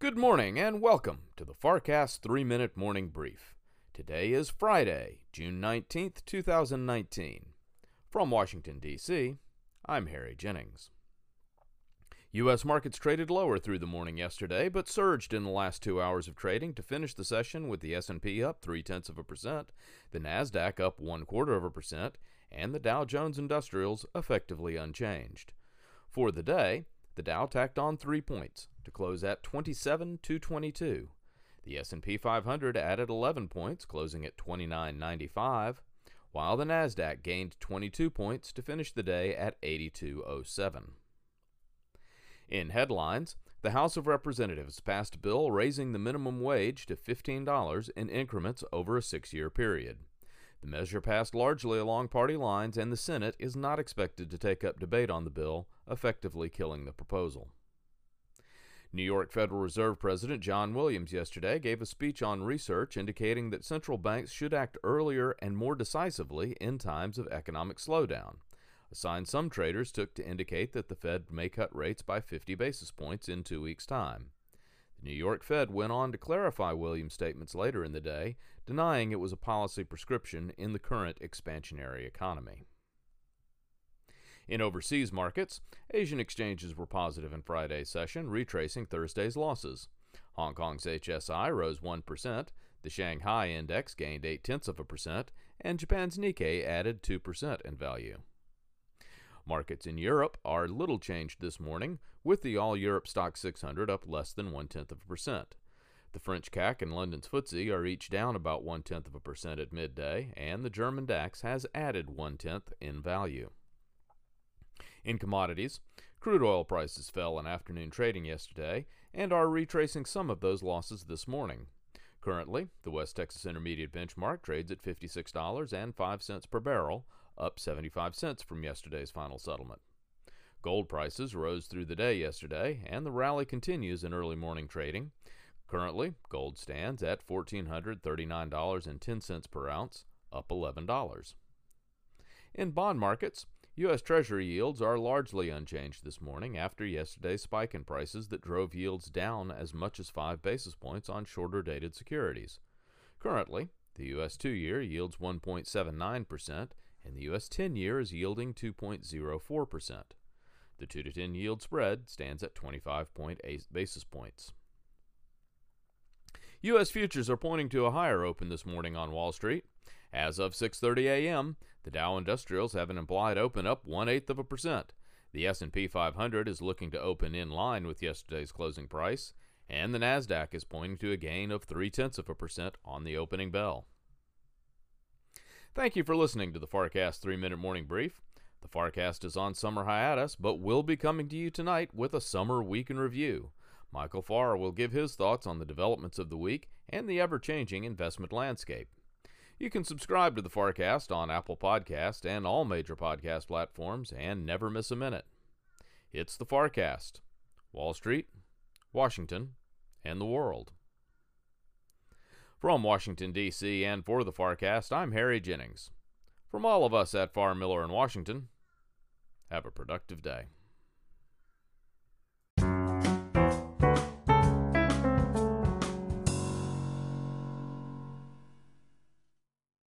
Good morning and welcome to the FarrCast 3 Minute Morning Brief. Today is Friday, June 19th, 2019. From Washington, D.C., I'm Harry Jennings. U.S. markets traded lower through the morning yesterday, but surged in the last two hours of trading to finish the session with the S&P up three tenths of a percent, the Nasdaq up one quarter of a percent, and the Dow Jones Industrials effectively unchanged. For the day, the Dow tacked on 3 points to close at 27,222. The S&P 500 added 11 points, closing at 2995, while the Nasdaq gained 22 points to finish the day at 8207. In headlines, the House of Representatives passed a bill raising the minimum wage to $15 in increments over a 6-year period. The measure passed largely along party lines, and the Senate is not expected to take up debate on the bill, effectively killing the proposal. New York Federal Reserve President John Williams yesterday gave a speech on research indicating that central banks should act earlier and more decisively in times of economic slowdown, a sign some traders took to indicate that the Fed may cut rates by 50 basis points in two weeks' time. The New York Fed went on to clarify Williams' statements later in the day, denying it was a policy prescription in the current expansionary economy. In overseas markets, Asian exchanges were positive in Friday's session, retracing Thursday's losses. Hong Kong's HSI rose 1%, the Shanghai index gained 8 tenths of a percent, and Japan's Nikkei added 2% in value. Markets in Europe are little changed this morning, with the All Europe Stoxx 600 up less than one tenth of a percent. The French CAC and London's FTSE are each down about one tenth of a percent at midday, and the German DAX has added one tenth in value. In commodities, crude oil prices fell in afternoon trading yesterday and are retracing some of those losses this morning. Currently, the West Texas Intermediate benchmark trades at $56.05 per barrel, up 75 cents from yesterday's final settlement. Gold prices rose through the day yesterday, and the rally continues in early morning trading. Currently, gold stands at $1,439.10 per ounce, up $11. In bond markets, U.S. Treasury yields are largely unchanged this morning after yesterday's spike in prices that drove yields down as much as 5 basis points on shorter dated securities. Currently, the U.S. two year yields 1.79%, and the U.S. 10 year is yielding 2.04%. The 2 to 10 yield spread stands at 25.8 basis points. U.S. futures are pointing to a higher open this morning on Wall Street. As of 6:30 a.m., the Dow Industrials have an implied open up one eighth of a percent. The S&P 500 is looking to open in line with yesterday's closing price, and the Nasdaq is pointing to a gain of three tenths of a percent on the opening bell. Thank you for listening to the FarrCast 3 Minute Morning Brief. The FarrCast is on summer hiatus, but will be coming to you tonight with a summer week in review. Michael Farr will give his thoughts on the developments of the week and the ever changing investment landscape. You can subscribe to the FarrCast on Apple Podcast and all major podcast platforms and never miss a minute. It's the FarrCast. Wall Street, Washington, and the world. From Washington, D.C., and for the FarCast, I'm Harry Jennings. From all of us at Farr Miller in Washington, have a productive day.